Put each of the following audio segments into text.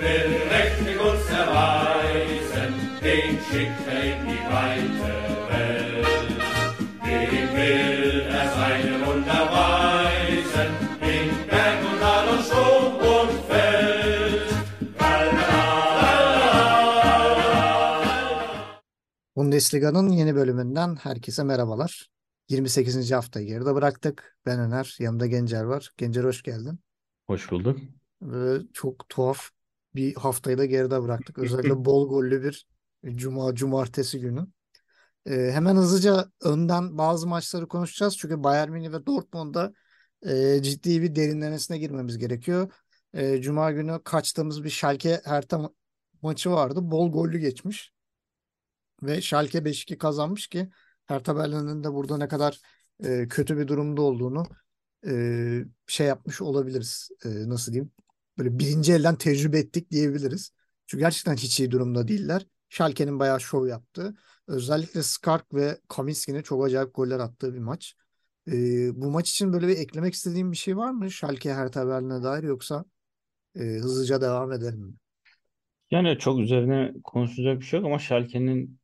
will mächtig uns erweisen, den schickt er in die weite Welt. Dem will er seine Wunder weisen, in Berg und Tal und Sturm und Feld. Bundesliga'nın yeni bölümünden herkese merhabalar. 28. haftayı geride bıraktık. Ben Öner, yanımda Gencer var. Gencer hoş geldin. Hoş bulduk. Ve çok tuhaf bir haftayı da geride bıraktık. Özellikle bol gollü bir cuma cumartesi günü. Ee, hemen hızlıca önden bazı maçları konuşacağız. Çünkü Bayern Münih ve Dortmund'da e, ciddi bir derinlemesine girmemiz gerekiyor. E, Cuma günü kaçtığımız bir Schalke Hertha ma- maçı vardı. Bol gollü geçmiş. Ve Schalke 5-2 kazanmış ki Hertha Berlin'in de burada ne kadar e, kötü bir durumda olduğunu e, şey yapmış olabiliriz. E, nasıl diyeyim? Böyle birinci elden tecrübe ettik diyebiliriz. Çünkü gerçekten hiç iyi durumda değiller. Schalke'nin bayağı şov yaptığı. Özellikle Skark ve Kaminski'nin çok acayip goller attığı bir maç. E, bu maç için böyle bir eklemek istediğim bir şey var mı? Schalke Hertha Berlin'e dair yoksa e, hızlıca devam edelim mi? Yani çok üzerine konuşacak bir şey yok ama Schalke'nin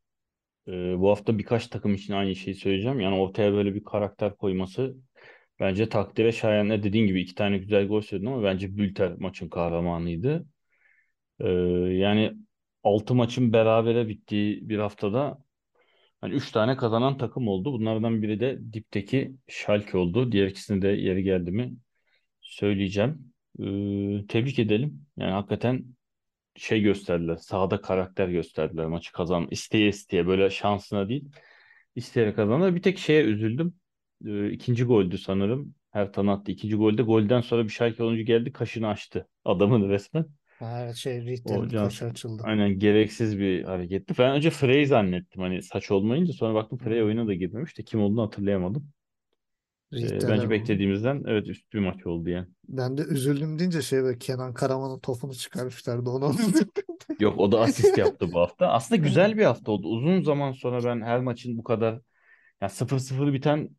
e, bu hafta birkaç takım için aynı şeyi söyleyeceğim. Yani ortaya böyle bir karakter koyması bence takdire şayan. Ne dediğin gibi iki tane güzel gol söyledin ama bence Bülter maçın kahramanıydı. E, yani altı maçın berabere bittiği bir haftada hani üç tane kazanan takım oldu. Bunlardan biri de dipteki Schalke oldu. Diğer ikisini de yeri geldi mi söyleyeceğim. E, tebrik edelim. Yani hakikaten şey gösterdiler. Sahada karakter gösterdiler. Maçı kazan isteye isteye böyle şansına değil. isteyerek kazandılar. Bir tek şeye üzüldüm. Ee, ikinci goldü sanırım. Hertha attı. İkinci golde. Golden sonra bir Schalke oyuncu geldi. Kaşını açtı. Adamın resmen. Ha, şey Ritter'in kaşı açıldı. aynen gereksiz bir hareketti. Ben önce Frey zannettim. Hani saç olmayınca sonra baktım Frey Hmm. oyuna da girmemiş de kim olduğunu hatırlayamadım. Ee, Ritter bence beklediğimizden evet üst bir maç oldu yani. Ben de üzüldüm deyince şey böyle Kenan Karaman'ın topunu çıkarmışlardı onu üzüldüm. Yok o da asist yaptı bu hafta. Aslında güzel bir hafta oldu. Uzun zaman sonra ben her maçın bu kadar yani 0-0 biten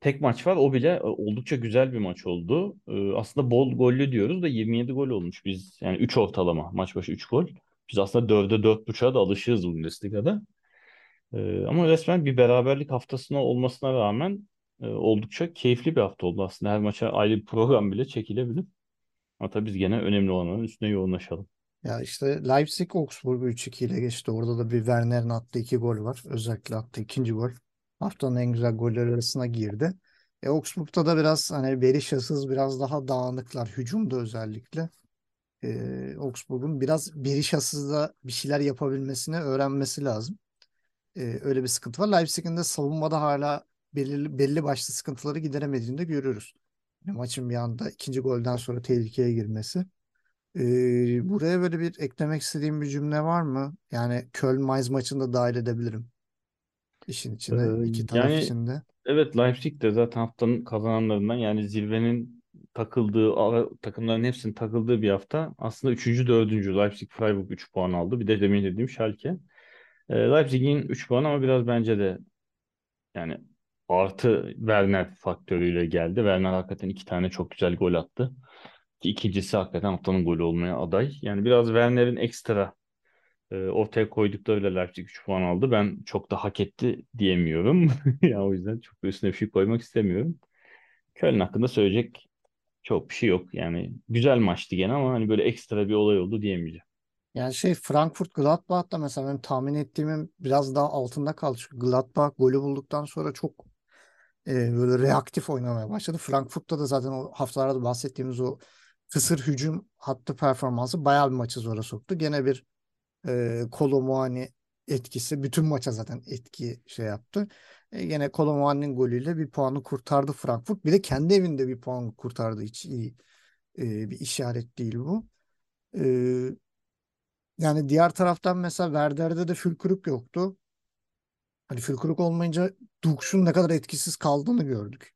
tek maç var. O bile e, oldukça güzel bir maç oldu. Ee, aslında bol gollü diyoruz da 27 gol olmuş. Biz yani 3 ortalama maç başı 3 gol. Biz aslında 4'e 4.5'a da alışığız Bundesliga'da. Ee, ama resmen bir beraberlik haftasına olmasına rağmen e, oldukça keyifli bir hafta oldu aslında. Her maça ayrı bir program bile çekilebilir. Ama tabii biz gene önemli olanların üstüne yoğunlaşalım. Ya işte Leipzig Augsburg'u 3-2 ile geçti. Orada da bir Werner'in attığı iki gol var. Özellikle attığı ikinci gol. Haftanın en güzel golleri arasına girdi. E, Augsburg'da da biraz hani Berisha'sız biraz daha dağınıklar. Hücumda özellikle. E, Augsburg'un biraz Berisha'sız da bir şeyler yapabilmesini öğrenmesi lazım. E, öyle bir sıkıntı var. Leipzig'in de savunmada hala belirli, belli başlı sıkıntıları gideremediğini de görüyoruz. Yani maçın bir anda ikinci golden sonra tehlikeye girmesi. Ee, buraya böyle bir eklemek istediğim bir cümle var mı? Yani Köln-Mainz maçını da dahil edebilirim işin Ee, içine iki taraf yani için de. Evet Leipzig de zaten haftanın kazananlarından yani zirvenin takıldığı ara- takımların hepsinin takıldığı bir hafta. Aslında 3. 4. Leipzig Freiburg 3 puan aldı. Bir de demin dediğim Schalke. Ee, Leipzig'in 3 puan ama biraz bence de yani artı Werner faktörüyle geldi. Werner hakikaten iki tane çok güzel gol attı. Ki ikincisi hakikaten haftanın golü olmaya aday. Yani biraz Werner'in ekstra ortaya koyduklarıyla Leipzig 3 puan aldı. Ben çok da hak etti diyemiyorum. Ya o yüzden çok üstüne bir şey koymak istemiyorum. Köln hakkında söyleyecek çok bir şey yok. Yani güzel maçtı gene ama hani böyle ekstra bir olay oldu diyemeyeceğim. Yani şey Frankfurt Gladbach'ta mesela benim tahmin ettiğimin biraz daha altında kaldı. Çünkü Gladbach golü bulduktan sonra çok e, böyle reaktif oynamaya başladı. Frankfurt'ta da zaten o haftalarda bahsettiğimiz o kısır hücum hattı performansı bayağı bir maçı zora soktu. Gene bir e, Kolo Muani etkisi bütün maça zaten etki şey yaptı. E, gene Kolo Muani'nin golüyle bir puanı kurtardı Frankfurt. Bir de kendi evinde bir puan kurtardı. Hiç iyi e, bir işaret değil bu. E, yani diğer taraftan mesela Werder'de de Fülkrug yoktu. Hani Fülkrug olmayınca Dukş'un ne kadar etkisiz kaldığını gördük.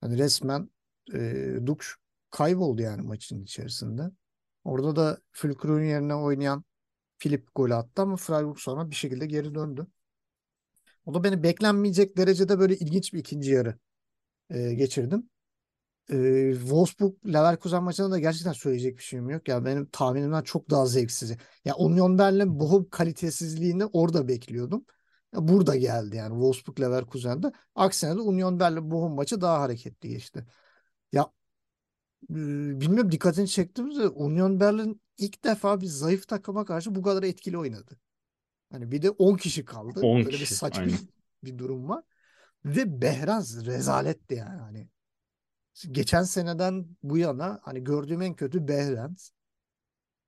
Hani resmen e, Dukş kayboldu yani maçın içerisinde. Orada da Fülkrug'un yerine oynayan Filip gol attı ama Freiburg sonra bir şekilde geri döndü. O da beni beklenmeyecek derecede böyle ilginç bir ikinci yarı e, geçirdim. e, Wolfsburg Leverkusen maçında da gerçekten söyleyecek bir şeyim yok. Ya benim tahminimden çok daha zevksiz. Ya Union Berlin Bochum kalitesizliğini orada bekliyordum. Ya burada geldi yani Wolfsburg Leverkusen'de. Aksine de Union Berlin Bochum maçı daha hareketli geçti. Ya e, bilmiyorum dikkatini çekti mi de Union Berlin ilk defa bir zayıf takıma karşı bu kadar etkili oynadı. Hani bir de 10 kişi kaldı. 10 Böyle bir kişi. saçma Aynen. bir durum var. Ve Behraz rezaletti yani. Hani geçen seneden bu yana hani gördüğüm en kötü Behrens.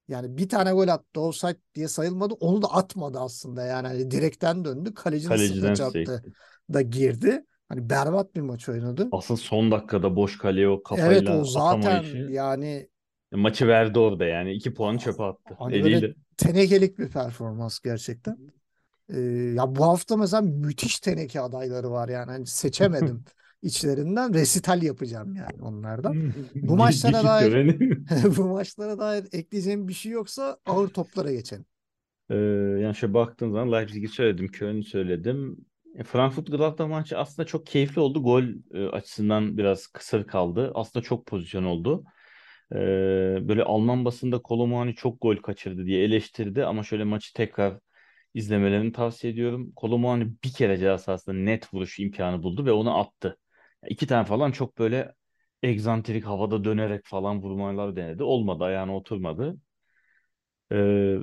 Yani bir tane gol attı offside diye sayılmadı. Onu da atmadı aslında yani. Hani direkten döndü. Kalecinin Kaleciden çarptı da girdi. Hani berbat bir maç oynadı. Asıl son dakikada boş kaleye o Evet kafayla o zaten yani maçı verdi orada yani. iki puanı çöpe attı. hani böyle Eliyle. tenekelik bir performans gerçekten. Ee, ya bu hafta mesela müthiş teneke adayları var yani. Hani seçemedim içlerinden. Resital yapacağım yani onlardan. Bu maçlara dair bu maçlara dair ekleyeceğim bir şey yoksa ağır toplara geçelim. Ee, yani şöyle baktığın zaman Leipzig'i söyledim, Köln'ü söyledim. E, Frankfurt Gladbach maçı aslında çok keyifli oldu. Gol e, açısından biraz kısır kaldı. Aslında çok pozisyon oldu. Ee, böyle Alman basında Kolomani çok gol kaçırdı diye eleştirdi ama şöyle maçı tekrar izlemelerini tavsiye ediyorum. Kolomani bir kere ceza sahasında net vuruş imkanı buldu ve onu attı. İki tane falan çok böyle egzantrik havada dönerek falan vurmalar denedi. Olmadı, ayağına oturmadı. Ee,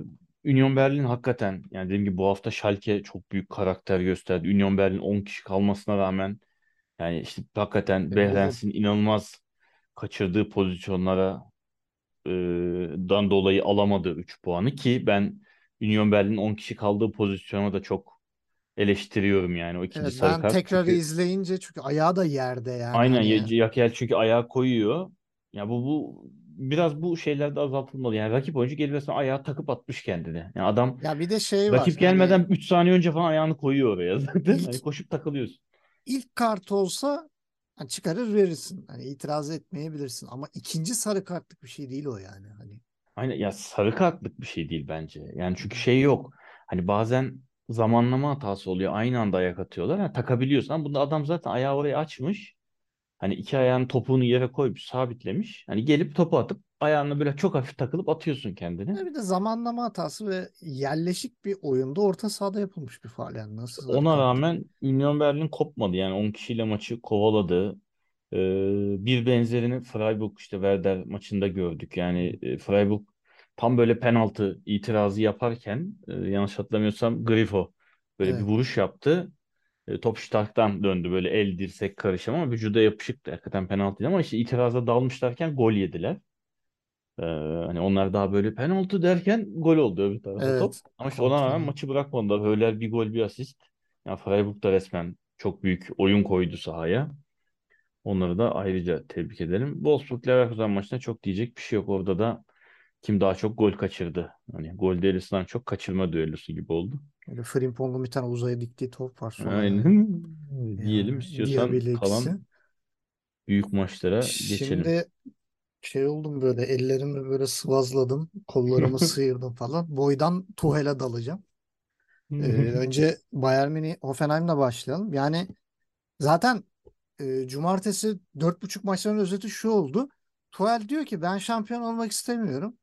Union Berlin hakikaten yani dediğim gibi bu hafta Schalke çok büyük karakter gösterdi. Union Berlin 10 kişi kalmasına rağmen yani işte hakikaten E, Behrens'in inanılmaz kaçırdığı pozisyonlara e, dan dolayı alamadı 3 puanı ki ben Union Berlin'in 10 kişi kaldığı pozisyona da çok eleştiriyorum yani o ikinci evet sarı ben kart. tekrar Çünkü izleyince çünkü ayağı da yerde yani aynen hani Yakel çünkü ayağı koyuyor. Ya bu bu biraz bu şeylerde azaltılmalı. Yani rakip oyuncu resmen ayağı takıp atmış kendine. Yani adam ya bir de şey var rakip hani gelmeden 3 saniye önce falan ayağını koyuyor oraya zaten. ilk Hani koşup takılıyorsun. ilk kart olsa hani çıkarır verirsin. Hani itiraz etmeyebilirsin ama ikinci sarı kartlık bir şey değil o yani hani. Aynen ya sarı kartlık bir şey değil bence. Yani çünkü şey yok. Hani bazen zamanlama hatası oluyor. Aynı anda ayak atıyorlar. Ha, takabiliyorsun. Ama bunda adam zaten ayağı oraya açmış. Hani iki ayağın topuğunu yere koymuş, sabitlemiş. Hani gelip topu atıp ayağını böyle çok hafif takılıp atıyorsun kendini. Ya bir de zamanlama hatası ve yerleşik bir oyunda orta sahada yapılmış bir faal yani nasıl Ona kart? rağmen Union Berlin kopmadı. Yani 10 kişiyle maçı kovaladı. Ee, bir benzerini Freiburg işte Werder maçında gördük. Yani e, Freiburg tam böyle penaltı itirazı yaparken e, yanlış hatırlamıyorsam Grifo böyle bir Evet. vuruş yaptı. E, top Stark'tan döndü böyle el dirsek karışım ama vücuda yapışıktı. Hakikaten penaltıydı ama işte itiraza dalmışlarken gol yediler. Ee, hani onlar daha böyle penaltı derken gol oldu öbür tarafa top. Evet. Ama işte ona rağmen maçı bırakmadılar. Höller bir gol bir asist. Yani Freiburg da resmen çok büyük oyun koydu sahaya. Onları da ayrıca tebrik ederim. Wolfsburg Leverkusen maçında çok diyecek bir şey yok. Orada da kim daha çok gol kaçırdı. Hani gol düellosundan çok kaçırma düellosu gibi oldu. Böyle Frimpong'un bir tane uzaya diktiği top var sonra. Aynen. Diyelim istiyorsan ikisi. kalan büyük maçlara geçelim. Şimdi şey oldum böyle ellerimi böyle sıvazladım. Kollarımı sıyırdım falan. Boydan Tuhel'e dalacağım. Ee, önce Bayern Münih Hoffenheim'la başlayalım. Yani zaten e, cumartesi 4.5 maçların özeti şu oldu. Tuchel diyor ki ben şampiyon olmak istemiyorum.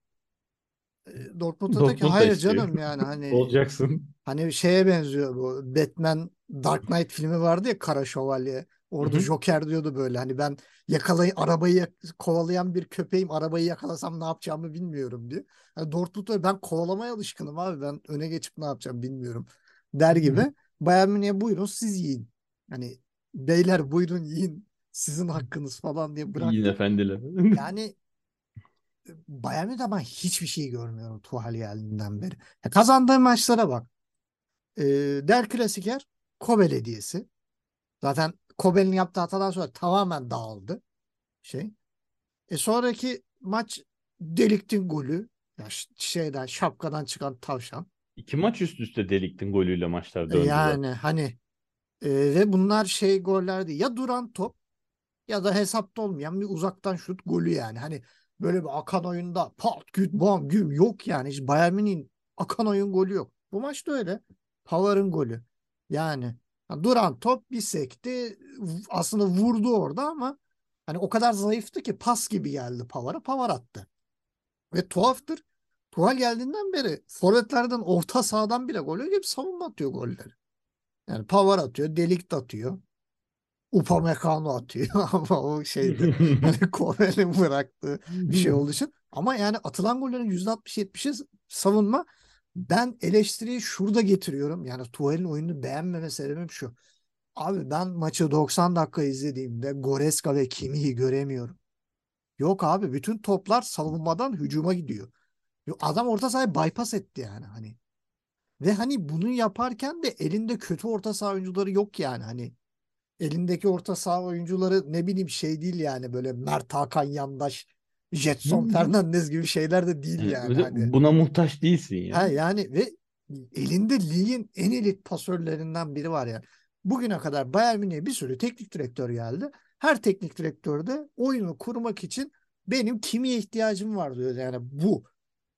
E, Dortmund'a diyor ki Dortmund hayır istiyor. canım yani hani Olacaksın. hani şeye benziyor bu Batman Dark Knight filmi vardı ya Kara Şövalye. Orada Hı hı. Joker diyordu böyle hani ben yakalayı arabayı yak- kovalayan bir köpeğim arabayı yakalasam ne yapacağımı bilmiyorum diye. Hani Dortmund'da ben kovalamaya alışkınım abi ben öne geçip ne yapacağım bilmiyorum der gibi. Bayern Münih'e buyurun siz yiyin. Hani beyler buyurun yiyin sizin hakkınız falan diye İyi bıraktı. efendiler. Yani Bayern Münih'de ben hiçbir şey görmüyorum Tuchel geldiğinden beri. Ya kazandığı maçlara bak. Ee, Der Klasiker Kobel hediyesi. Zaten Kobel'in yaptığı hatadan sonra tamamen dağıldı şey. E sonraki maç Delik'tin golü. Ya şeyden şapkadan çıkan tavşan. İki maç üst üste Delik'tin golüyle maçlar E döndü zaten. yani hani e, ve bunlar şey goller değil. Ya duran top ya da hesapta olmayan bir uzaktan şut golü yani. Hani böyle bir akan oyunda pat küt bam güm yok yani. Hiç Bayern Münih'in akan oyun golü yok. Bu maçta öyle. Pavar'ın golü. Yani duran top bir sekti. Aslında vurdu orada ama Hani o kadar zayıftı ki pas gibi geldi Pavar'a. Pavar attı. Ve tuhaftır. Tuhal geldiğinden beri forvetlerden orta sahadan bile gol. Hep savunma atıyor golleri. Yani Pavar atıyor. Delik de atıyor. Upamecano atıyor ama o şeydi hani Kore'nin bıraktığı bir şey olduğu için. Ama yani atılan gollerin %60-70'i savunma. Ben eleştiriyi şurada getiriyorum. Yani Tuhel'in oyunu beğenmeme sebebim şu. Abi ben maçı 90 dakika izlediğimde Goreska ve Kimi'yi göremiyorum. Yok abi bütün toplar savunmadan hücuma gidiyor. Adam orta sahayı bypass etti yani hani. Ve hani bunu yaparken de elinde kötü orta saha oyuncuları yok yani hani. Elindeki orta saha oyuncuları ne bileyim şey değil yani böyle Mert Hakan Yandaş, Jetson Fernandez gibi şeyler de değil Evet, yani hani. buna muhtaç değilsin Ha ya. yani ve elinde ligin en elit pasörlerinden biri var yani. Bugüne kadar Bayern Münih'e bir sürü teknik direktör geldi. Her teknik direktör de oyunu kurmak için benim Kimi'ye ihtiyacım var diyor. Yani bu.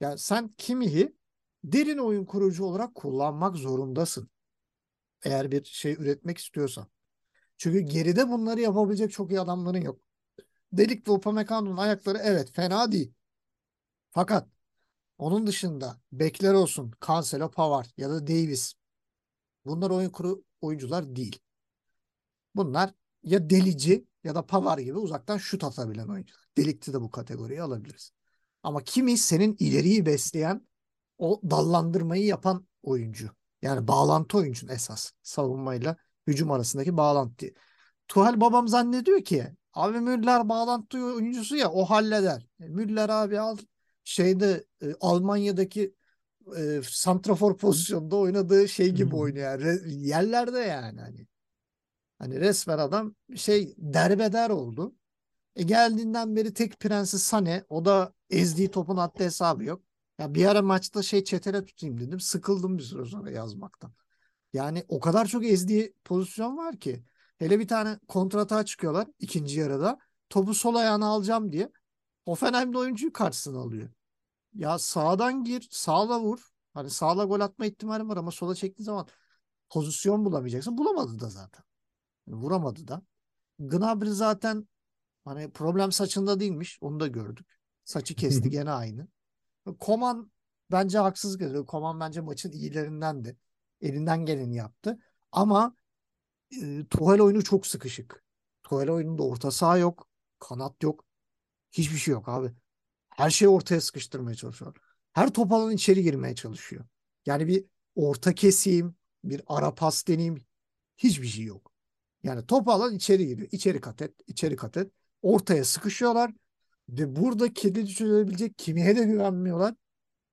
Yani sen Kimi'yi derin oyun kurucu olarak kullanmak zorundasın. Eğer bir şey üretmek istiyorsan. Çünkü geride bunları yapabilecek çok iyi adamların yok. Delik ve Upamecano'nun ayakları evet fena değil. Fakat onun dışında bekler olsun Cancelo, Pavard ya da Davis. Bunlar oyun kuru oyuncular değil. Bunlar ya delici ya da Pavard gibi uzaktan şut atabilen oyuncular. Delikti de bu kategoriye alabiliriz. Ama kimi senin ileriyi besleyen o dallandırmayı yapan oyuncu. Yani bağlantı oyuncun esas. Savunmayla hücum arasındaki bağlantı. Tuhal babam zannediyor ki abi Müller bağlantı oyuncusu ya o halleder. E, Müller abi al şeyde e, Almanya'daki e, santrafor pozisyonda oynadığı şey gibi oynuyor. Yani. Re- yerlerde yani hani. Hani resmen adam şey derbeder oldu. E geldiğinden beri tek prensi Sane. O da ezdiği topun haddi hesabı yok. Ya bir ara maçta şey çetele tutayım dedim. Sıkıldım bir süre sonra yazmaktan. Yani o kadar çok ezdiği pozisyon var ki. Hele bir tane kontratağa çıkıyorlar ikinci yarıda. Topu sol ayağına alacağım diye. Hoffenheim'de oyuncuyu karşısına alıyor. Ya sağdan gir, sağla vur. Hani sağla gol atma ihtimali var ama sola çektiğin zaman pozisyon bulamayacaksın. Bulamadı da zaten. Vuramadı da. Gnabry zaten hani problem saçında değilmiş. Onu da gördük. Saçı kesti gene aynı. Koman bence haksız geliyor. Koman bence maçın iyilerindendi. Elinden geleni yaptı. Ama e, Tuchel oyunu çok sıkışık. Tuchel oyununda orta saha yok. Kanat yok. Hiçbir şey yok abi. Her şeyi ortaya sıkıştırmaya çalışıyor. Her top alan içeri girmeye çalışıyor. Yani bir orta keseyim, bir ara pas deneyeyim. Hiçbir şey yok. Yani top alan içeri giriyor. İçeri kat et, içeri kat et. Ortaya sıkışıyorlar. Ve burada kilidi çözebilecek kimiye de güvenmiyorlar.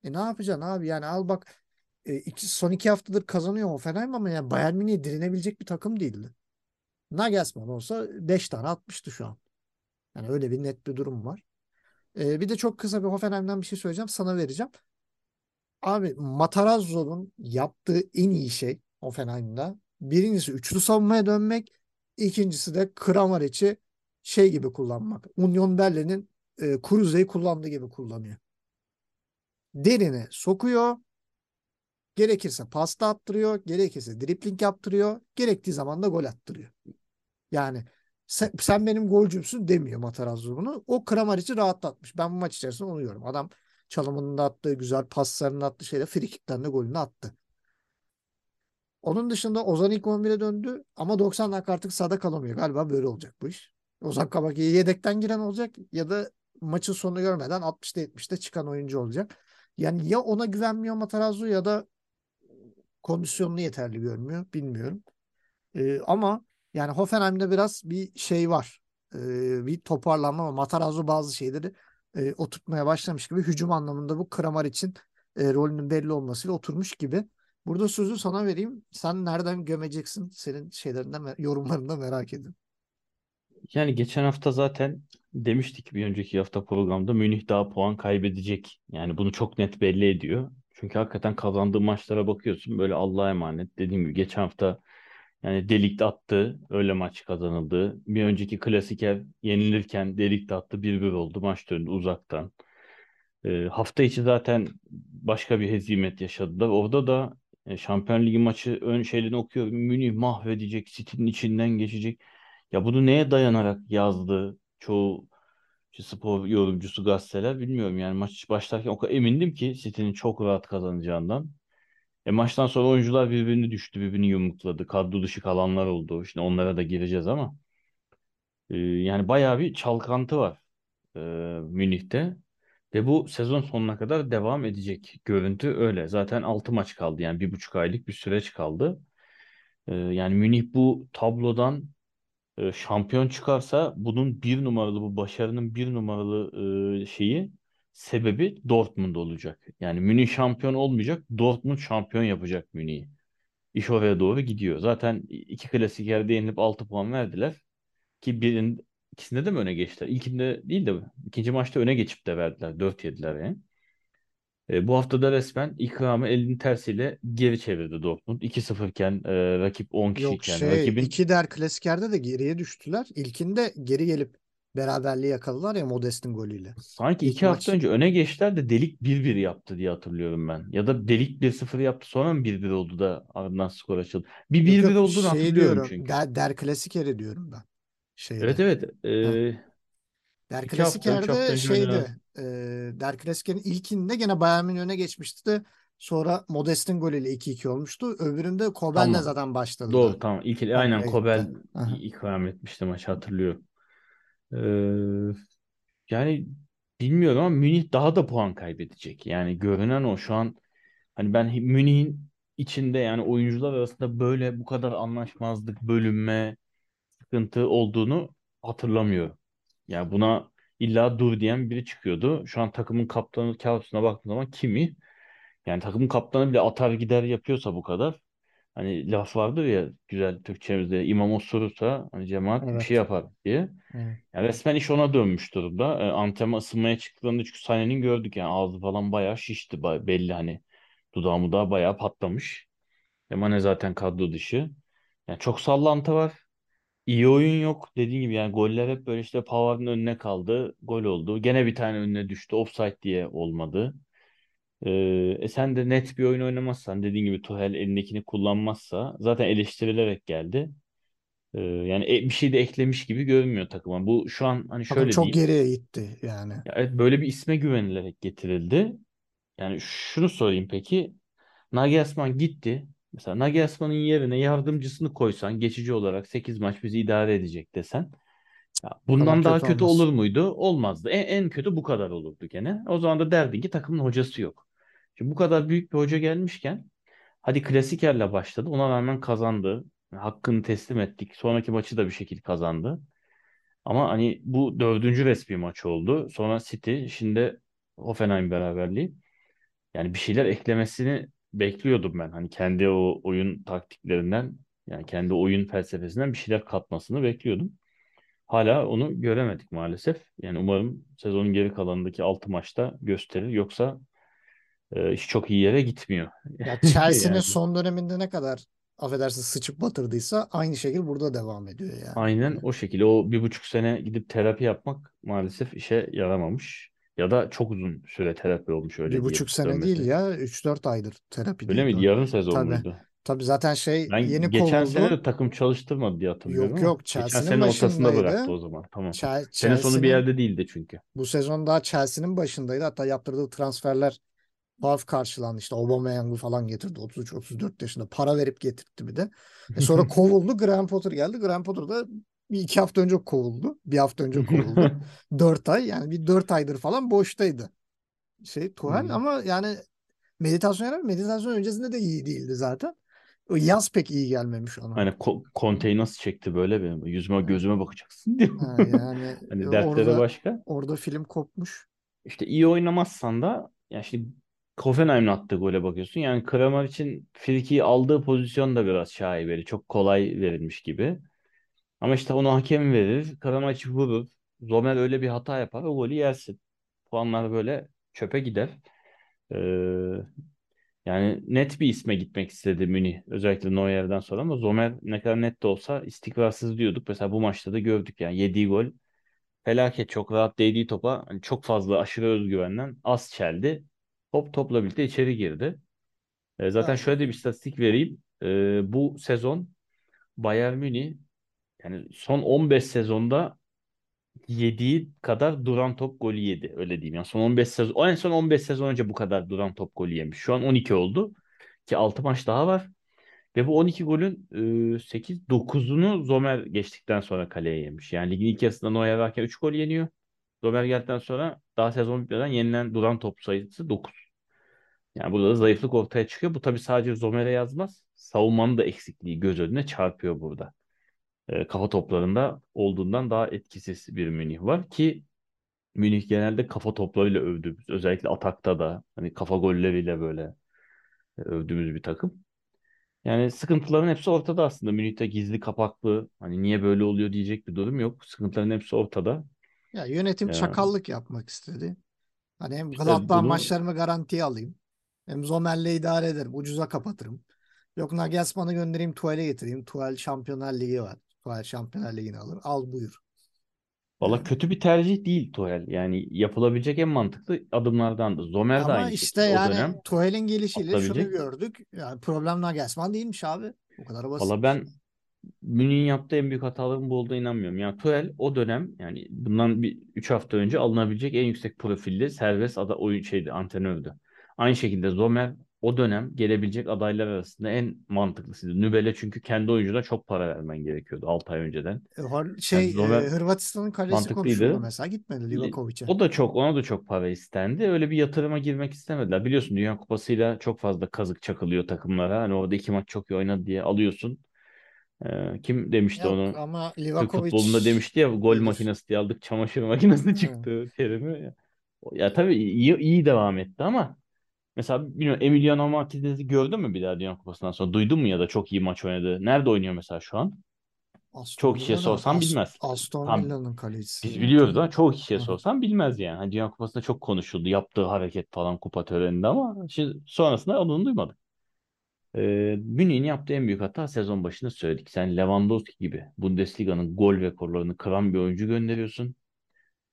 E ne yapacaksın abi? Yani al bak e, iki, son iki haftadır kazanıyor Hoffenheim ama yani Bayern Münih'e direnebilecek bir takım değildi. Nagelsmann olsa 5 tane atmıştı şu an. Yani öyle bir net bir durum var. E, bir de çok kısa bir Hoffenheim'den bir şey söyleyeceğim. Sana vereceğim. Abi Matarazzo'nun yaptığı en iyi şey Hoffenheim'da. Birincisi üçlü savunmaya dönmek. İkincisi de Kramaric'i şey gibi kullanmak. Union Berlin'in e, Kruse'yi kullandığı gibi kullanıyor. Derine sokuyor. Gerekirse pasta attırıyor. Gerekirse dripling yaptırıyor. Gerektiği zaman da gol attırıyor. Yani sen, sen benim golcümsün demiyor Matarazzo bunu. O Kramaric'i rahatlatmış. Ben bu maç içerisinde onu görüyorum. Adam çalımının da attığı güzel paslarını attığı şeyle frikikten de golünü attı. Onun dışında Ozan ilk 11'e döndü ama 90 dakika artık sahada kalamıyor. Galiba böyle olacak bu iş. Ozan Kabak ya yedekten giren olacak ya da maçın sonunu görmeden 60'ta 70'te çıkan oyuncu olacak. Yani ya ona güvenmiyor Matarazzo ya da kondisyonunu yeterli görmüyor. Bilmiyorum. Ee, ama yani Hoffenheim'de biraz bir şey var. Ee, bir toparlanma ama Matarazzo bazı şeyleri e, oturtmaya başlamış gibi. Hücum anlamında bu Kramar için e, rolünün belli olmasıyla oturmuş gibi. Burada sözü sana vereyim. Sen nereden gömeceksin? Senin şeylerinden, yorumlarından merak ediyorum. Yani geçen hafta zaten demiştik bir önceki hafta programda Münih daha puan kaybedecek. Yani bunu çok net belli ediyor. Çünkü hakikaten kazandığı maçlara bakıyorsun böyle Allah'a emanet. Dediğim gibi geçen hafta yani Delik de attı. Öyle maç kazanıldı. Bir önceki klasiker yenilirken Delik de attı. 1-1 oldu. Maç döndü uzaktan. E, hafta içi zaten başka bir hezimet yaşadılar. Orada da e, Şampiyon Ligi maçı ön şeylerini okuyorum. Münih mahvedecek, City'nin içinden geçecek. Ya bunu neye dayanarak yazdı çoğu işte spor yorumcusu gazeteler bilmiyorum yani maç başlarken o kadar emindim ki City'nin çok rahat kazanacağından. E maçtan sonra oyuncular birbirini düştü, birbirini yumrukladı. Kadro dışı kalanlar oldu. Şimdi onlara da gireceğiz ama e, yani bayağı bir çalkantı var e, Münih'te. Ve bu sezon sonuna kadar devam edecek. Görüntü öyle. Zaten 6 maç kaldı. Yani bir buçuk aylık bir süreç kaldı. E, yani Münih bu tablodan e, şampiyon çıkarsa bunun bir numaralı bu başarının bir numaralı e, şeyi sebebi Dortmund olacak. Yani Münih şampiyon olmayacak, Dortmund şampiyon yapacak Münih'i. İş oraya doğru gidiyor. Zaten iki klasik yerde yenilip 6 puan verdiler. Ki birin, ikisinde de mi öne geçtiler? İlkinde değil de ikinci maçta öne geçip de verdiler. 4 yediler yani. E, bu hafta da resmen ikramı elinin tersiyle geri çevirdi Dortmund. 2-0 iken e, rakip 10 Yok kişiyken şey rakibin iki der klasiklerde de geriye düştüler. İlkinde geri gelip beraberliği yakaladılar ya Modest'in golüyle. sanki İlk iki hafta maç. önce öne geçtiler de delik 1-1 yaptı diye hatırlıyorum ben. Ya da delik 1-0 yaptı sonra mı 1-1 oldu da ardından skor açıldı. Bir Yok 1-1 yok olduğunu şey hatırlıyorum diyorum çünkü. der, der klasikeri diyorum ben Evet şeyde. evet. Heh. E, Der hafta, hafta Klasiker'de şeydi. E, Der Klasiker'in ilkinde gene Bayern Münih öne geçmişti. Sonra Modest'in golüyle 2-2 olmuştu. Öbüründe Kobel'le Tamam. zaten başladı Doğru tamam. İlk, aynen. Kobel ikram etmişti maçı hatırlıyorum. Ee, yani bilmiyorum ama Münih daha da puan kaybedecek. Yani görünen o şu an hani ben Münih'in içinde yani oyuncular arasında böyle bu kadar anlaşmazlık, bölünme, sıkıntı olduğunu hatırlamıyorum. Yani buna illa dur diyen biri çıkıyordu. Şu an takımın kaptanı kağıdına baktığım zaman kimi? Yani takımın kaptanı bile atar gider yapıyorsa bu kadar. Hani laf vardır ya güzel Türkçemizde imam osurursa hani cemaat bir şey Evet. yapar diye. Evet. Yani resmen iş ona dönmüş durumda. E, antrenman ısınmaya çıktığında çünkü Sané'nin gördük yani ağzı falan bayağı şişti belli hani. Dudağı mudağı bayağı patlamış. E, Mane zaten kadro dışı. Yani çok sallantı var. İyi oyun yok. Dediğim gibi yani goller hep böyle işte Pavard'ın önüne kaldı. Gol oldu. Gene bir tane önüne düştü. Offside diye olmadı. Ee, e sen de net bir oyun oynamazsan dediğin gibi Tuchel elindekini kullanmazsa zaten eleştirilerek geldi. Ee, yani e- bir şey de eklemiş gibi görünmüyor takıma. Bu şu an hani Takım şöyle çok diyeyim. geriye gitti yani. Ya evet böyle bir isme güvenilerek getirildi. Yani şunu sorayım peki. Nagelsmann gitti. Mesela Nagelsmann'ın yerine yardımcısını koysan geçici olarak 8 maç bizi idare edecek desen. Ya bundan daha kötü kötü olmaz. olur muydu? Olmazdı. En, en kötü bu kadar olurdu gene. O zaman da derdin ki takımın hocası yok. Şimdi bu kadar büyük bir hoca gelmişken hadi klasikerle başladı. Ona rağmen kazandı. Hakkını teslim ettik. Sonraki maçı da bir şekilde kazandı. Ama hani bu dördüncü resmi maç oldu. Sonra City, şimdi Hoffenheim beraberliği. Yani bir şeyler eklemesini bekliyordum ben. Hani kendi o oyun taktiklerinden, yani kendi oyun felsefesinden bir şeyler katmasını bekliyordum. Hala onu göremedik maalesef. Yani umarım sezonun geri kalanındaki 6 maçta gösterir. Yoksa e, iş çok iyi yere gitmiyor. Ya Chelsea'nin Yani son döneminde ne kadar affedersin sıçıp batırdıysa aynı şekilde burada devam ediyor yani. aynen o şekilde. O bir buçuk sene gidip terapi yapmak maalesef işe yaramamış. Ya da çok uzun süre terapi olmuş bir öyle diyelim buçuk sene değil ya 3-4 aydır Öyle terapideydi miydi? Yarım sezon Tabii. muydu? Tabii zaten şey yeni Ben geçen sene kovuldu. de takım çalıştırmadı diye hatırlıyorum Yok yok Geçen Chelsea'nin sene ortasında bıraktı o zaman. Tamam. Chel- Sene sonu bir yerde değildi çünkü. bu sezon daha Chelsea'nin başındaydı. Hatta yaptırdığı transferler tuhaf karşılandı. İşte Aubameyang'ı falan getirdi. 33-34 yaşında para verip getirtti bir de. E sonra kovuldu. Graham Potter geldi. Graham Potter da bir iki hafta önce kovuldu. Bir hafta önce kovuldu. Dört ay yani bir dört aydır falan boştaydı. Şey Tuchel Hmm. ama yani meditasyon yarar. Meditasyon öncesinde de iyi değildi zaten. O yaz pek iyi gelmemiş ona. Hani ko Conte'yi nasıl çekti böyle benim yüzüme gözüme bakacaksın. Ha, yani Hani e, dertleri orada başka. orada film kopmuş. İşte iyi oynamazsan da yani şimdi Hoffenheim'in attığı gole bakıyorsun. Yani Kramaric'in frikiyi aldığı pozisyon da biraz şaibeli. Çok kolay verilmiş gibi. Ama işte onu hakem verir. Kramaric vurur. Zomer öyle bir hata yapar. O golü yersin. Puanlar böyle çöpe gider. Ee, yani net bir isme gitmek istedi Münih. Özellikle Neuer'den sonra ama Zomer ne kadar net de olsa istikrarsız diyorduk. Mesela bu maçta da gördük yani yediği gol felaket çok rahat değdiği topa hani çok fazla aşırı özgüvenden az çeldi. Hop topla birlikte içeri girdi. E, zaten Ya, şöyle bir istatistik vereyim. E, bu sezon Bayern Münih yani son 15 sezonda yediği kadar duran top golü yedi. Öyle diyeyim. Yani son 15 sezon, en son 15 sezon önce bu kadar duran top golü yemiş. Şu an 12 oldu. Ki 6 maç daha var. Ve bu 12 golün e, 8 9'unu Zomer geçtikten sonra kaleye yemiş. Yani ligin ilk yarısında Neuer varken 3 gol yeniyor. Zomer geldikten sonra daha sezon bitmeden yenilen duran top sayısı 9. Yani burada da zayıflık ortaya çıkıyor. Bu tabii sadece Zomer'e yazmaz. Savunmanın da eksikliği göz önüne çarpıyor burada. E, kafa toplarında olduğundan daha etkisiz bir Münih var ki Münih genelde kafa toplarıyla övdüğümüz, özellikle atakta da hani kafa golleriyle böyle e, övdüğümüz bir takım. Yani sıkıntıların hepsi ortada aslında. Münih'te gizli kapaklı hani niye böyle oluyor diyecek bir durum yok. Sıkıntıların hepsi ortada. Ya yönetim Ya, çakallık yapmak istedi. Hani hem Gladbach bunu maçlarımı garantiye alayım. Hem Zomer'le idare ederim. Ucuza kapatırım. Yok Nagelsmann'ı göndereyim Tuchel'e getireyim. Tuchel Şampiyonlar Ligi var. Tuchel Şampiyonlar Ligi'ni alır. Al buyur. valla Yani. kötü bir tercih değil Tuchel. Yani yapılabilecek en mantıklı adımlardandı. Zomer de Ama aynı işte o yani dönem Tuchel'in gelişiyle şunu atılabilecek. gördük. Yani problem Nagelsmann değilmiş abi. Bu kadar basit. Valla ben Münih'in yaptığı en büyük hataların bu olduğuna inanmıyorum. Yani Tuchel o dönem yani bundan bir 3 hafta önce alınabilecek en yüksek profilli serbest ada oyun şeydi antrenördü. Aynı şekilde Zomer o dönem gelebilecek adaylar arasında en mantıklısıydı. Nübel'e çünkü kendi oyuncuna çok para vermen gerekiyordu 6 ay önceden. E, Hor- Yani Şey e, Hırvatistan'ın kalesi mantıklıydı. mesela. Gitmedi Livakovic'e. O da çok ona da çok para istendi. Öyle bir yatırıma girmek istemediler. Biliyorsun Dünya Kupası'yla çok fazla kazık çakılıyor takımlara. Hani orada iki maç çok iyi oynadı diye alıyorsun. Ee, kim demişti Yok onu? ama Livakovic futbolunda demişti ya gol makinesi diye aldık çamaşır makinesi çıktı terimi. Ya, ya tabii iyi, iyi devam etti ama mesela bilmiyorum Emiliano Martinez'i gördün mü bir daha Dünya Kupası'ndan sonra? Duydun mu ya da çok iyi maç oynadı. Nerede oynuyor mesela şu an? Aston Çok kişiye sorsan As- bilmez. Aston Villa'nın kalecisi biz biliyoruz ama çoğu kişiye sorsan bilmez yani. Hani Dünya Kupası'nda çok konuşuldu. Yaptığı hareket falan kupa töreninde ama şimdi sonrasında adını duymadık. Ee, Münih'in yaptığı en büyük hata sezon başında söyledik. Sen Lewandowski gibi Bundesliga'nın gol rekorlarını kıran bir oyuncu gönderiyorsun.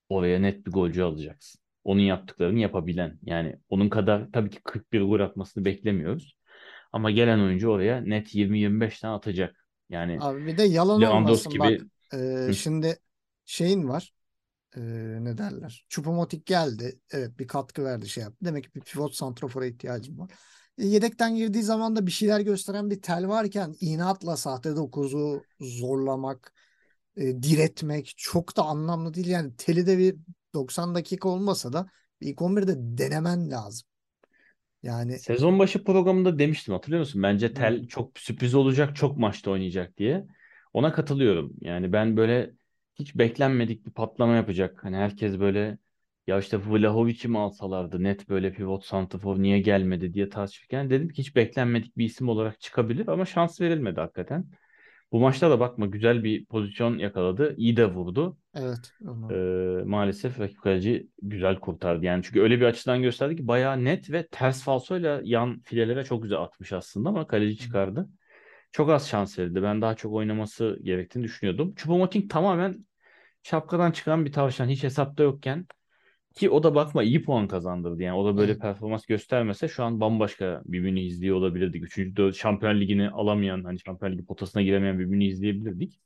Oraya net bir golcü alacaksın. Onun yaptıklarını yapabilen. Yani onun kadar tabii ki 41 gol atmasını beklemiyoruz. Ama gelen oyuncu oraya net 20-25 tane atacak. Yani Abi bir de yalan olmasın. gibi bak e, Hı, şimdi şeyin var. E, ne derler? Choupo-Moting geldi. Evet bir katkı verdi şey yaptı. Demek ki bir pivot santrafora ihtiyacım var. E, yedekten girdiği zaman da bir şeyler gösteren bir tel varken inatla sahte dokuzu zorlamak e, diretmek çok da anlamlı değil. Yani teli de bir 90 dakika olmasa da ilk 11'de denemen lazım yani Sezon başı programında demiştim hatırlıyor musun? Bence Tel çok sürpriz olacak, çok maçta oynayacak diye. Ona katılıyorum. Yani ben böyle hiç beklenmedik bir patlama yapacak. Hani herkes böyle ya işte Vlahovic'i mi alsalardı net böyle pivot santrafor niye gelmedi diye tartışırken dedim ki hiç beklenmedik bir isim olarak çıkabilir ama şans verilmedi hakikaten. Bu maçta da bakma güzel bir pozisyon yakaladı. İyi de vurdu. evet Ee, maalesef rakip kaleci güzel kurtardı. Yani çünkü öyle bir açıdan gösterdi ki bayağı net ve ters falsoyla yan filelere çok güzel atmış aslında ama kaleci çıkardı. Çok az şans verildi. Ben daha çok oynaması gerektiğini düşünüyordum. Choupo-Moting tamamen şapkadan çıkan bir tavşan. Hiç hesapta yokken ki o da bakma iyi puan kazandırdı. Yani o da böyle performans göstermese şu an bambaşka bir Münih izliyor olabilirdik. Üçüncü de Şampiyon Ligi'ni alamayan, hani Şampiyon Ligi potasına giremeyen bir Münih izleyebilirdik.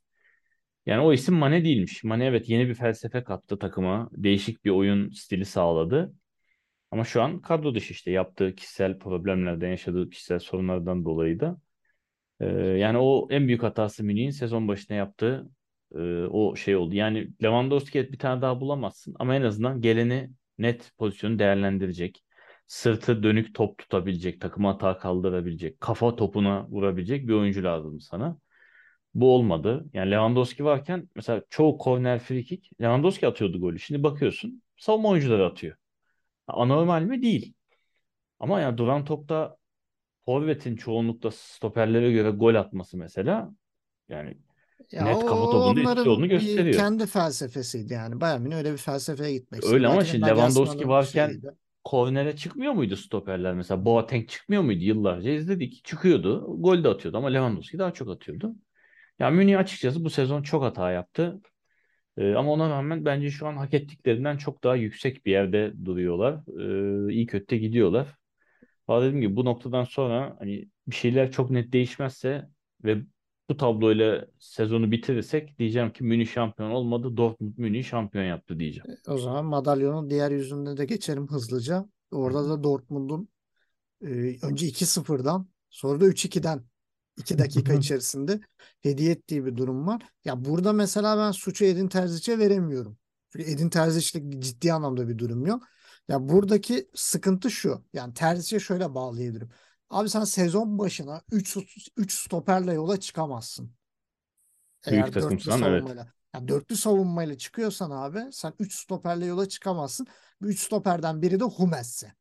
Yani o isim Mane değilmiş. Mane evet yeni bir felsefe kattı takıma. Değişik bir oyun stili sağladı. Ama şu an kadro dışı işte yaptığı kişisel problemlerden, yaşadığı kişisel sorunlardan dolayı da. e, yani o en büyük hatası Münih'in sezon başına yaptığı e, o şey oldu. Yani Lewandowski'ye bir tane daha bulamazsın ama en azından geleni net pozisyonu değerlendirecek. Sırtı dönük top tutabilecek, takımı hata kaldırabilecek, kafa topuna vurabilecek bir oyuncu lazım sana. Bu olmadı. Yani Lewandowski varken mesela çoğu korner free kick Lewandowski atıyordu golü. Şimdi bakıyorsun savunma oyuncuları atıyor. Anormal mi? Değil. Ama yani duran topta forvetin çoğunlukla stoperlere göre gol atması mesela yani Ya net kafa topunda etkili olduğunu gösteriyor. kendi felsefesiydi yani. Bayern Münih öyle bir felsefeye gitmek. Öyle ama şimdi Lewandowski varken şeyiydi. kornere çıkmıyor muydu stoperler? Mesela Boateng çıkmıyor muydu? Yıllarca izledik. Çıkıyordu. Gol de atıyordu ama Lewandowski daha çok atıyordu. Ya Münih açıkçası bu sezon çok hata yaptı. Ee, ama ona rağmen bence şu an hak ettiklerinden çok daha yüksek bir yerde duruyorlar. Ee, iyi kötü gidiyorlar. Ama dediğim gibi bu noktadan sonra hani bir şeyler çok net değişmezse ve bu tabloyla sezonu bitirirsek diyeceğim ki Münih şampiyon olmadı. Dortmund Münih şampiyon yaptı diyeceğim. O zaman madalyonun diğer yüzünde de geçelim hızlıca. Orada da Dortmund'un e, önce 2-0'dan sonra da 3-2'den 2 dakika içerisinde hediye ettiği bir durum var. Ya burada mesela ben suçu Edin Terzic'e veremiyorum. Çünkü Edin Terzic'le ciddi anlamda bir durum yok. Ya buradaki sıkıntı şu. Yani Terzic'e şöyle bağlayabilirim. Abi sen sezon başına 3 3 stoperle yola çıkamazsın. Büyük Eğer dörtlü takımsan evet. Yani dörtlü savunmayla çıkıyorsan abi sen 3 stoperle yola çıkamazsın. Bu 3 stoperden biri de Hummels'se.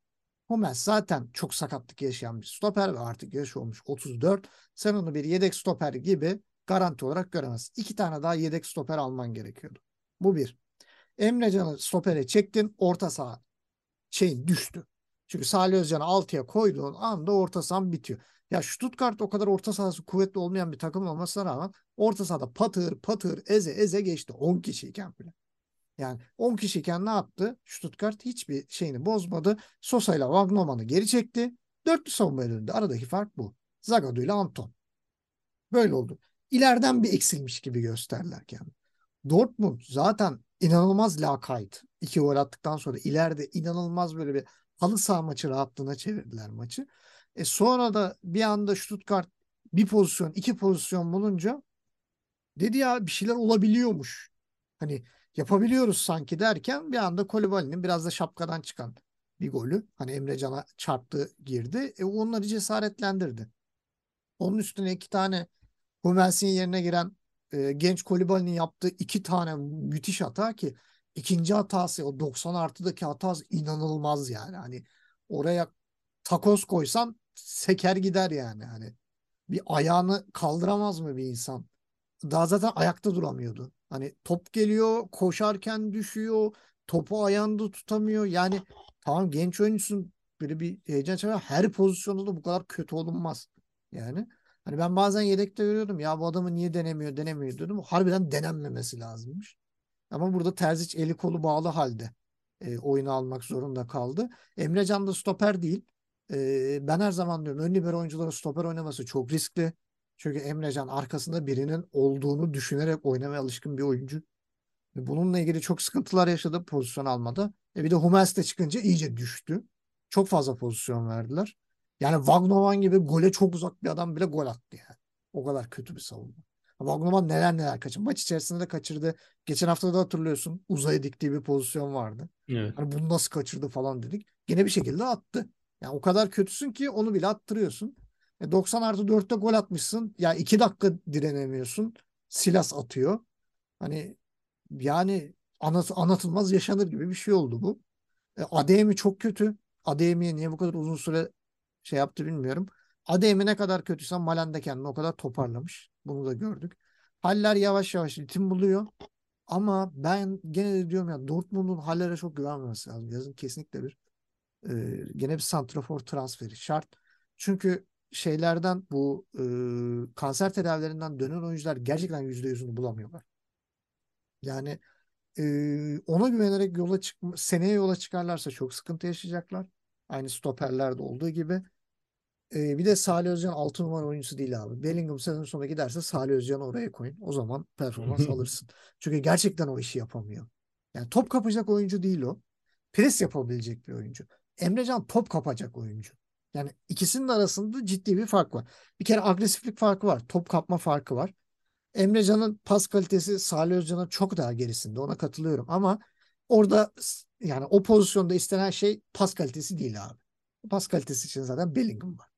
Hummels zaten çok sakatlık yaşayan bir stoper ve artık yaş olmuş 34. Sen onu bir yedek stoper gibi garanti olarak göremezsin. İki tane daha yedek stoper alman gerekiyordu. Bu bir. Emrecan'ı stopere çektin orta saha şeyin düştü. Çünkü Salih Özcan'ı 6'ya koyduğun anda orta sahan bitiyor. Ya Stuttgart o kadar orta sahası kuvvetli olmayan bir takım olmasına rağmen orta sahada patır patır eze eze geçti 10 kişiyken bile. Yani 10 kişiyken ne yaptı? Stuttgart hiçbir şeyini bozmadı. Sosa ile Wagnermann'ı geri çekti. Dörtlü savunmaya döndü. Aradaki fark bu. Zagadou ile Anton. Böyle oldu. İleriden bir eksilmiş gibi gösterdiler. Dortmund zaten inanılmaz lakayt. İki gol attıktan sonra ileride inanılmaz böyle bir halı saha maçı rahatlığına çevirdiler maçı. E sonra da bir anda Stuttgart bir pozisyon, iki pozisyon bulunca dedi ya bir şeyler olabiliyormuş. Hani yapabiliyoruz sanki derken bir anda Kolibali'nin biraz da şapkadan çıkan bir golü. Hani Emre Can'a çarptı girdi. E onları cesaretlendirdi. Onun üstüne iki tane Hummels'in yerine giren e, genç Kolibali'nin yaptığı iki tane müthiş hata ki ikinci hatası o 90 artıdaki hatası inanılmaz yani. Hani oraya takoz koysan seker gider yani. Hani bir ayağını kaldıramaz mı bir insan? Daha zaten ayakta duramıyordu. Hani top geliyor, koşarken düşüyor, topu ayağında tutamıyor. Yani tamam genç oyuncusun böyle bir heyecan çeker. Her pozisyonda da bu kadar kötü olunmaz. Yani hani ben bazen yedekte görüyordum ya bu adamı niye denemiyor denemiyor diyordum. Harbiden denenmemesi lazımmış. Ama burada Terzic eli kolu bağlı halde e, oyunu almak zorunda kaldı. Emrecan da stoper değil. E, ben her zaman diyorum ön libero oyuncuların stoper oynaması çok riskli. Çünkü Emrecan arkasında birinin olduğunu düşünerek oynamaya alışkın bir oyuncu. Ve bununla ilgili çok sıkıntılar yaşadı pozisyon almada. E bir de Hummels de çıkınca iyice düştü. Çok fazla pozisyon verdiler. Yani Wagnoman gibi gole çok uzak bir adam bile gol attı yani. O kadar kötü bir savunma. Wagnoman neler neler kaçırdı. Maç içerisinde de kaçırdı. Geçen hafta da hatırlıyorsun uzaya diktiği bir pozisyon vardı. Evet. Hani bunu nasıl kaçırdı falan dedik. Yine bir şekilde attı. Yani o kadar kötüsün ki onu bile attırıyorsun. E 90 artı 4'te gol atmışsın. Ya 2 dakika direnemiyorsun. Silas atıyor. Hani yani anlat, anlatılmaz yaşanır gibi bir şey oldu bu. E, Adeyemi çok kötü. Adeyemi'ye niye bu kadar uzun süre şey yaptı bilmiyorum. Adeyemi ne kadar kötüyse Malen de kendini o kadar toparlamış. Bunu da gördük. Haller yavaş yavaş ritim buluyor. Ama ben gene de diyorum ya Dortmund'un Haller'e çok güvenmemesi lazım. Yazın kesinlikle bir e, gene bir santrafor transferi şart. Çünkü şeylerden bu e, kanser tedavilerinden dönen oyuncular gerçekten yüzde yüzünü bulamıyorlar. Yani e, ona güvenerek yola çıkma, seneye yola çıkarlarsa çok sıkıntı yaşayacaklar. Aynı stoperlerde olduğu gibi. E, bir de Salih Özcan 6 numara oyuncusu değil abi. Bellingham sezon sonuna giderse Salih Özcan'ı oraya koyun. O zaman performans alırsın. Çünkü gerçekten o işi yapamıyor. Yani top kapacak oyuncu değil o. Pres yapabilecek bir oyuncu. Emrecan top kapacak oyuncu. Yani ikisinin arasında ciddi bir fark var. Bir kere agresiflik farkı var. Top kapma farkı var. Emrecan'ın pas kalitesi Salih Özcan'ın çok daha gerisinde. Ona katılıyorum. Ama orada yani o pozisyonda istenen şey pas kalitesi değil abi. Pas kalitesi için zaten Bellingham var.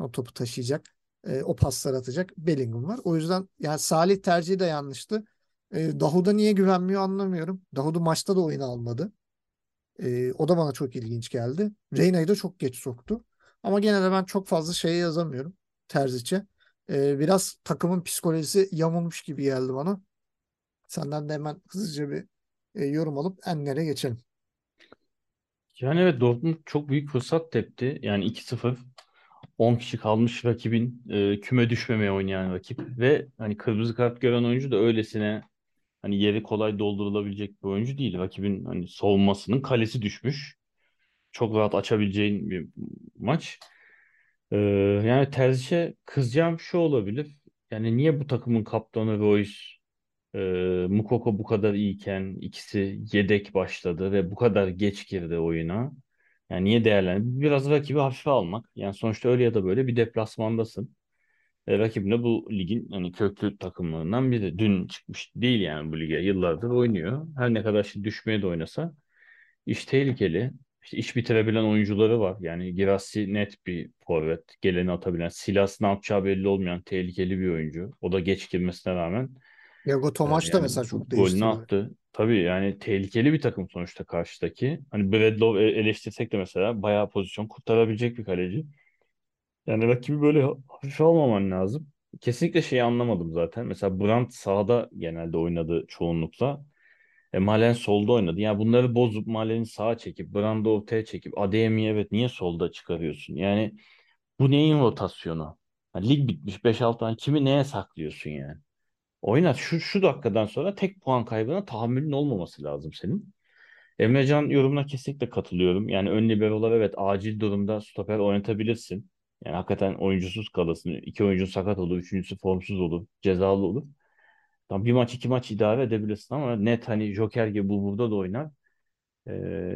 O topu taşıyacak. E, o pasları atacak Bellingham var. O yüzden yani Salih tercihi de yanlıştı. E, Dahuda niye güvenmiyor anlamıyorum. Dahudu maçta da oyunu almadı. E, o da bana çok ilginç geldi. Reyna'yı da çok geç soktu. Ama gene de ben çok fazla şeye yazamıyorum Terzic'e. Ee, biraz takımın psikolojisi yamulmuş gibi geldi bana. Senden de hemen hızlıca bir e, yorum alıp Enner'e geçelim. Yani evet Dortmund çok büyük fırsat tepti. Yani 2-0 10 kişi kalmış rakibin e, küme düşmemeye oynayan rakip ve hani kırmızı kart gören oyuncu da öylesine hani yeri kolay doldurulabilecek bir oyuncu değil. Rakibin hani savunmasının kalesi düşmüş. Çok rahat açabileceğin bir maç. Ee, yani Terzic'e kızacağım şu olabilir. yani niye bu takımın kaptanı Royce, e, Mukoko bu kadar iyiken ikisi yedek başladı ve bu kadar geç girdi oyuna? Yani niye değerlendi? Biraz rakibi hafife almak. Yani sonuçta öyle ya da böyle bir deplasmandasın. E, rakibin de bu ligin hani köklü takımlarından biri. Dün çıkmış değil yani bu lige. Yıllardır oynuyor. Her ne kadar şimdi düşmeye de oynasa iş tehlikeli. İşte iş bitirebilen oyuncuları var. Yani Girassi net bir forvet. Geleni atabilen. Silas ne yapacağı belli olmayan tehlikeli bir oyuncu. O da geç girmesine rağmen Yago e, Tomaş da yani mesela çok golünü değiştiriyor. attı. Tabii yani tehlikeli bir takım sonuçta karşıdaki. Hani Bradlow e- eleştirsek de mesela bayağı pozisyon kurtarabilecek bir kaleci. Yani rakibi böyle hafife almaman lazım. Kesinlikle şeyi anlamadım zaten. Mesela Brandt sağda genelde oynadı çoğunlukla. E, Malen solda oynadı. Yani bunları bozup Malen'i sağa çekip Brandt'ı ortaya çekip Adeyemi'yi evet niye solda çıkarıyorsun? Yani bu neyin rotasyonu? Ha, lig bitmiş 5-6 tane kimi neye saklıyorsun yani? Oynat şu, şu dakikadan sonra tek puan kaybına tahammülün olmaması lazım senin. Emrecan yorumuna kesinlikle katılıyorum. Yani ön liberolar evet acil durumda stoper oynatabilirsin. Yani hakikaten oyuncusuz kalırsın. İki oyuncu sakat olur, üçüncüsü formsuz olur, cezalı olur. Tam bir maç iki maç idare edebilirsin ama net hani Joker gibi bu burada da oynar. Ee,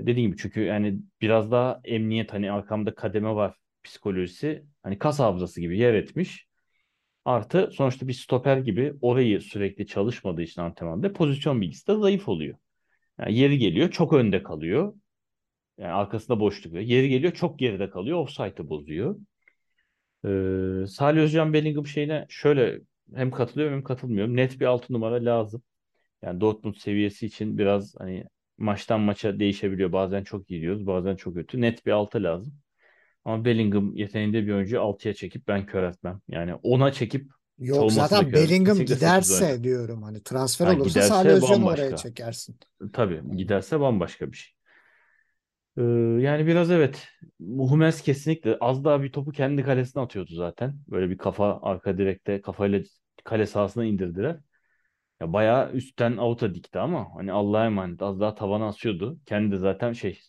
dediğim gibi çünkü yani biraz daha emniyet hani arkamda kademe var psikolojisi. Hani kas hafızası gibi yer etmiş. Artı sonuçta bir stoper gibi orayı sürekli çalışmadığı için antrenmanda pozisyon bilgisi de zayıf oluyor. Yani yeri geliyor çok önde kalıyor. Yani arkasında boşluk var. Yeri geliyor çok geride kalıyor. Offside'ı bozuyor. Ee, Salih Özcan Bellingham şeyine şöyle hem katılıyorum hem katılmıyorum. Net bir altı numara lazım. Yani Dortmund seviyesi için biraz hani maçtan maça değişebiliyor. Bazen çok iyi diyoruz, bazen çok kötü. Net bir altı lazım. Ama Bellingham yeteneğinde bir oyuncuyu altıya çekip ben kör etmem. Yani ona çekip Yok zaten. Bellingham Kesinlikle 8 oynat. giderse diyorum hani transfer Ha, olursa Salih Özcan'ı oraya çekersin. Tabii giderse bambaşka bir şey. Ee, yani biraz evet. Hummels kesinlikle az daha bir topu kendi kalesine atıyordu zaten. Böyle bir kafa arka direkte kafayla kale sahasına indirdiler. Ya bayağı üstten avuta dikti ama hani Allah'a emanet az daha tavana asıyordu. Kendi de zaten şey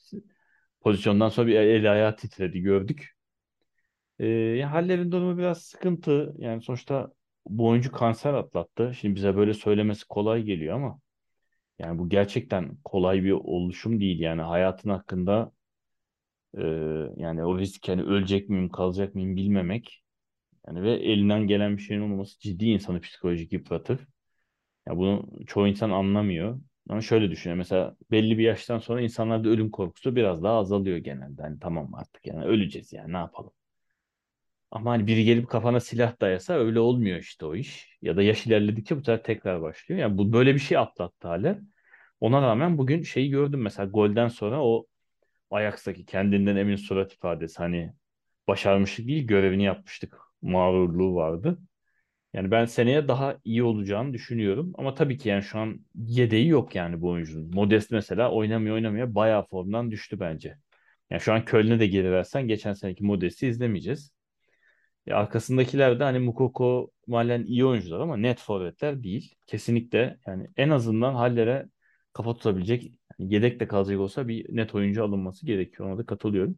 pozisyondan sonra bir el ayağı titredi gördük. Ee, ya Haller'in durumu biraz sıkıntı. Yani sonuçta bu oyuncu kanser atlattı. Şimdi bize böyle söylemesi kolay geliyor ama yani bu gerçekten kolay bir oluşum değil. Yani hayatın hakkında e, yani o risk hani ölecek miyim kalacak mıyım bilmemek. Yani ve elinden gelen bir şeyin olmaması ciddi insanı psikolojik yıpratır. Ya bunu çoğu insan anlamıyor. Ama şöyle düşünüyor. Mesela belli bir yaştan sonra insanlarda ölüm korkusu biraz daha azalıyor genelde. Hani tamam artık yani öleceğiz yani ne yapalım. Ama hani biri gelip kafana silah dayasa öyle olmuyor işte o iş. Ya da yaş ilerledikçe bu sefer tekrar başlıyor. Yani bu böyle bir şey atlattı Haller. Ona rağmen bugün şeyi gördüm mesela golden sonra o Ajax'taki kendinden emin surat ifadesi hani başarmışlık değil görevini yapmıştık mağrurluğu vardı. Yani ben seneye daha iyi olacağını düşünüyorum. Ama tabii ki yani şu an yedeği yok yani bu oyuncunun. Modest mesela oynamıyor oynamıyor bayağı formdan düştü bence. Yani şu an Köln'e de geri versen geçen seneki Modest'i izlemeyeceğiz. Ya arkasındakiler de hani Mukoko, Malen iyi oyuncular ama net forvetler değil. Kesinlikle yani en azından Haller'e kafa tutabilecek yani yedek de kalacak olsa bir net oyuncu alınması gerekiyor. Ona da katılıyorum.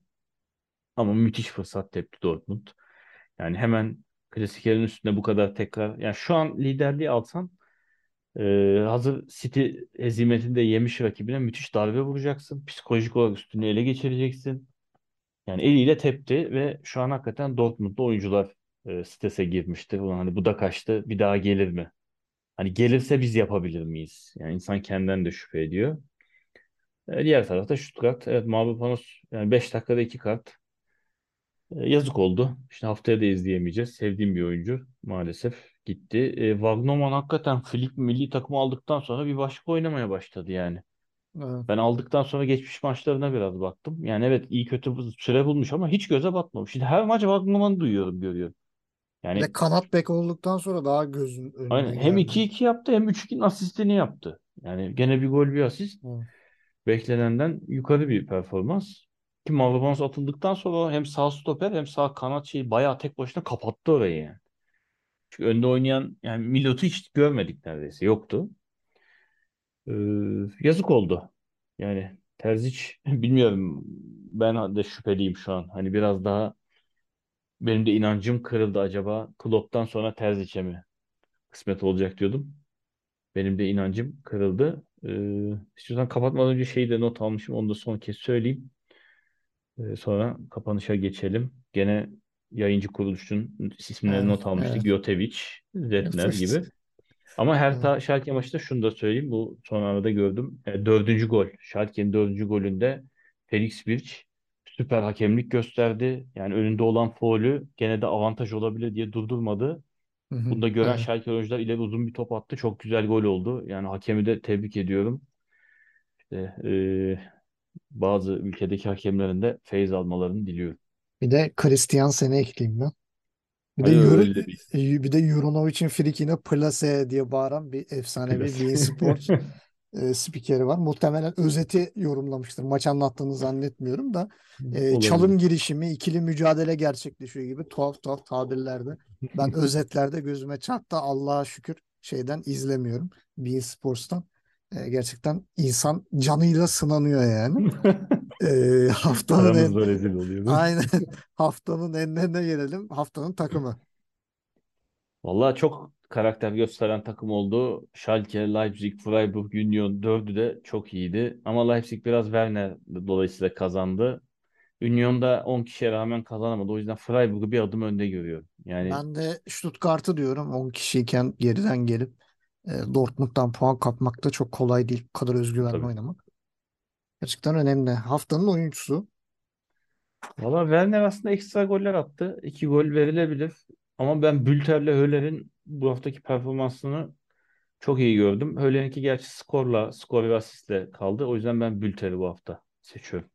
Ama müthiş fırsat tepti Dortmund. Yani hemen klasiklerin üstünde bu kadar tekrar. Yani şu an liderliği alsan e, hazır City hezimetinde yemiş rakibine müthiş darbe vuracaksın. Psikolojik olarak üstünü ele geçireceksin. Yani eliyle tepti ve şu an hakikaten Dortmund'da oyuncular e, strese girmiştir. Ulan hani bu da kaçtı bir daha gelir mi? Hani gelirse biz yapabilir miyiz? Yani insan kendinden de şüphe ediyor. E, diğer tarafta Stuttgart. Evet Mavropanos yani 5 dakikada 2 kart. E, yazık oldu. İşte haftaya da izleyemeyeceğiz. Sevdiğim bir oyuncu maalesef gitti. E, Wagnerman hakikaten Flick milli takımı aldıktan sonra bir başka oynamaya başladı yani. Evet. Ben aldıktan sonra geçmiş maçlarına biraz baktım. Yani evet iyi kötü süre bulmuş ama hiç göze batmamış. Şimdi her maç Wagnerman'ı duyuyorum, görüyorum. Yani kanat bek olduktan sonra daha gözün aynen önüne hem geldi. 2-2 yaptı hem 3-2'nin asistini yaptı. Yani gene bir gol bir asist. Evet. Beklenenden yukarı bir performans. Ki Mavropanos atıldıktan sonra hem sağ stoper hem sağ kanat şeyi bayağı tek başına kapattı orayı yani. Çünkü önde oynayan yani Milot'u hiç görmedik neredeyse. Yoktu. Ee, yazık oldu. Yani Terzic bilmiyorum. Ben de şüpheliyim şu an. Hani biraz daha benim de inancım kırıldı acaba Klopp'tan sonra Terzic'e mi kısmet olacak diyordum. Benim de inancım kırıldı. Ee, istiyorsan kapatmadan önce şeyi de not almışım. Onu da son kez söyleyeyim. Ee, sonra kapanışa geçelim. Gene yayıncı kuruluşun isimlerini Evet, not almıştık. evet. Jotevic, Zetner gibi. Ama Hertha Schalke maçında şunu da söyleyeyim. Bu son arada gördüm. E, dördüncü gol. Schalke'nin dördüncü golünde Felix Birch süper hakemlik gösterdi. Yani önünde olan faulü gene de avantaj olabilir diye durdurmadı. Hı hı, Bunu da gören evet. Schalke oyuncular ileri uzun bir top attı. Çok güzel gol oldu. Yani hakemi de tebrik ediyorum. İşte, e, bazı ülkedeki hakemlerin de feyz almalarını diliyorum. Bir de Christiansen'i ekleyeyim ben. Bir de Euro, bir bir de Juranovic'in frikine plase diye bağıran bir efsanevi beIN Sports e, spikeri var. Muhtemelen özeti yorumlamıştır. Maç anlattığını zannetmiyorum da. E, Olabilir. çalım girişimi, ikili mücadele gerçekleşiyor gibi tuhaf tuhaf tabirlerde. Ben özetlerde gözüme çarptı. Allah'a şükür şeyden izlemiyorum. beIN Sports'tan. E, gerçekten insan canıyla sınanıyor yani. E, haftanın en, rezil oluyoruz. aynen haftanın enlerine gelelim. Haftanın takımı. Vallahi çok karakter gösteren takım oldu. Schalke, Leipzig, Freiburg, Union dördü de çok iyiydi. Ama Leipzig biraz Werner dolayısıyla kazandı. Union da 10 kişiye rağmen kazanamadı. O yüzden Freiburg'u bir adım önde görüyorum. Yani Ben de Stuttgart'ı diyorum 10 kişiyken geriden gelip Dortmund'dan puan kapmak da çok kolay değil. Bu kadar özgüvenli Tabii. oynamak. Gerçekten önemli. Haftanın oyuncusu. Valla Werner aslında ekstra goller attı. İki gol verilebilir. Ama ben Bülter'le Höler'in bu haftaki performansını çok iyi gördüm. Höler'inki gerçi skorla, skor ve asistle kaldı. O yüzden ben Bülter'i bu hafta seçiyorum.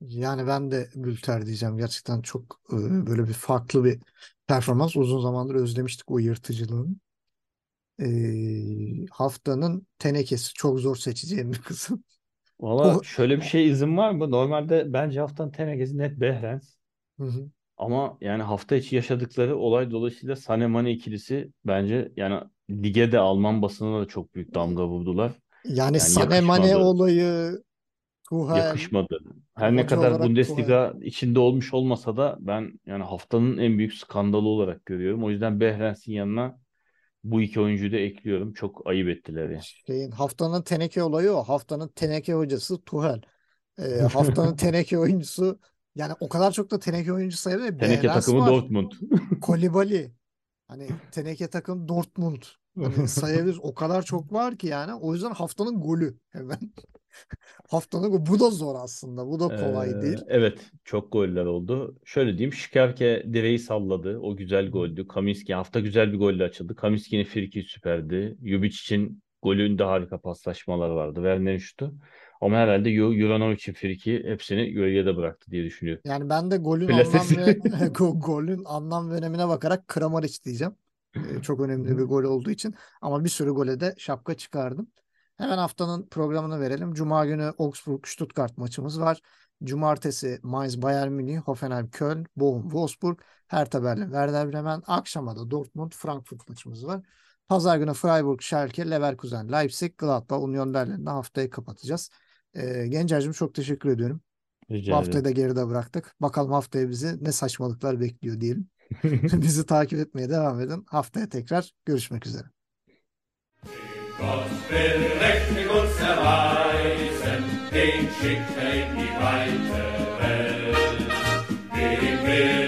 Yani ben de Bülter diyeceğim. Gerçekten çok böyle bir farklı bir performans. Uzun zamandır özlemiştik o yırtıcılığını. E, haftanın tenekesi. Çok zor seçeceğim bir kısım. Valla O- şöyle bir şey izin var mı? Normalde bence haftanın tenekesi net Behrens. Hı hı. Ama yani hafta içi yaşadıkları olay dolayısıyla Sané Mane ikilisi bence yani lige de Alman basınına da çok büyük damga vurdular. Yani Yani yakışmadı. olayı, Tuchel, Yakışmadı. Her ne kadar Bundesliga içinde olmuş olmasa da ben yani haftanın en büyük skandalı olarak görüyorum. O yüzden Behrens'in yanına bu iki oyuncuyu da ekliyorum. Çok ayıp ettiler ya. Şeyin haftanın teneke olayı o. Haftanın teneke hocası Tuchel. Ee, haftanın teneke oyuncusu yani o kadar çok da teneke oyuncu sayılır. Teneke Behrens takımı var. Dortmund. Kolibali. Hani teneke takım Dortmund. Hani sayabiliriz. O kadar çok var ki yani. O yüzden haftanın golü hemen. Haftanın. Bu da zor aslında. Bu da kolay Ee, değil. evet çok goller oldu. Şöyle diyeyim Şikerke direği salladı. O güzel goldü. Kaminski hafta güzel bir golle açıldı. Kaminski'nin friki süperdi. Jubic için golünde harika paslaşmalar vardı. Werner'in şutu. Ama herhalde Ju- Juranovic'in friki hepsini gölgede bıraktı diye düşünüyorum. Yani ben de golün anlam ve go- golün anlam ve önemine bakarak Kramaric diyeceğim. Çok önemli bir gol olduğu için. Ama bir sürü gole de şapka çıkardım. Hemen haftanın programını verelim. Cuma günü Augsburg-Stuttgart maçımız var. Cumartesi Mainz Bayern Münih, Hoffenheim Köln, Bochum Wolfsburg, Hertha Berlin, Werder Bremen. Akşama da Dortmund Frankfurt maçımız var. Pazar günü Freiburg, Schalke, Leverkusen, Leipzig, Gladbach, Union Berlin'le haftayı kapatacağız. Ee, Gencer'cim çok teşekkür ediyorum. Rica Bu haftayı da geride bıraktık. Bakalım haftaya bizi ne saçmalıklar bekliyor diyelim. Bizi takip etmeye devam edin. Haftaya tekrar görüşmek üzere. Gott will Recht uns erweisen, den schickt er in die weite Welt. Dem will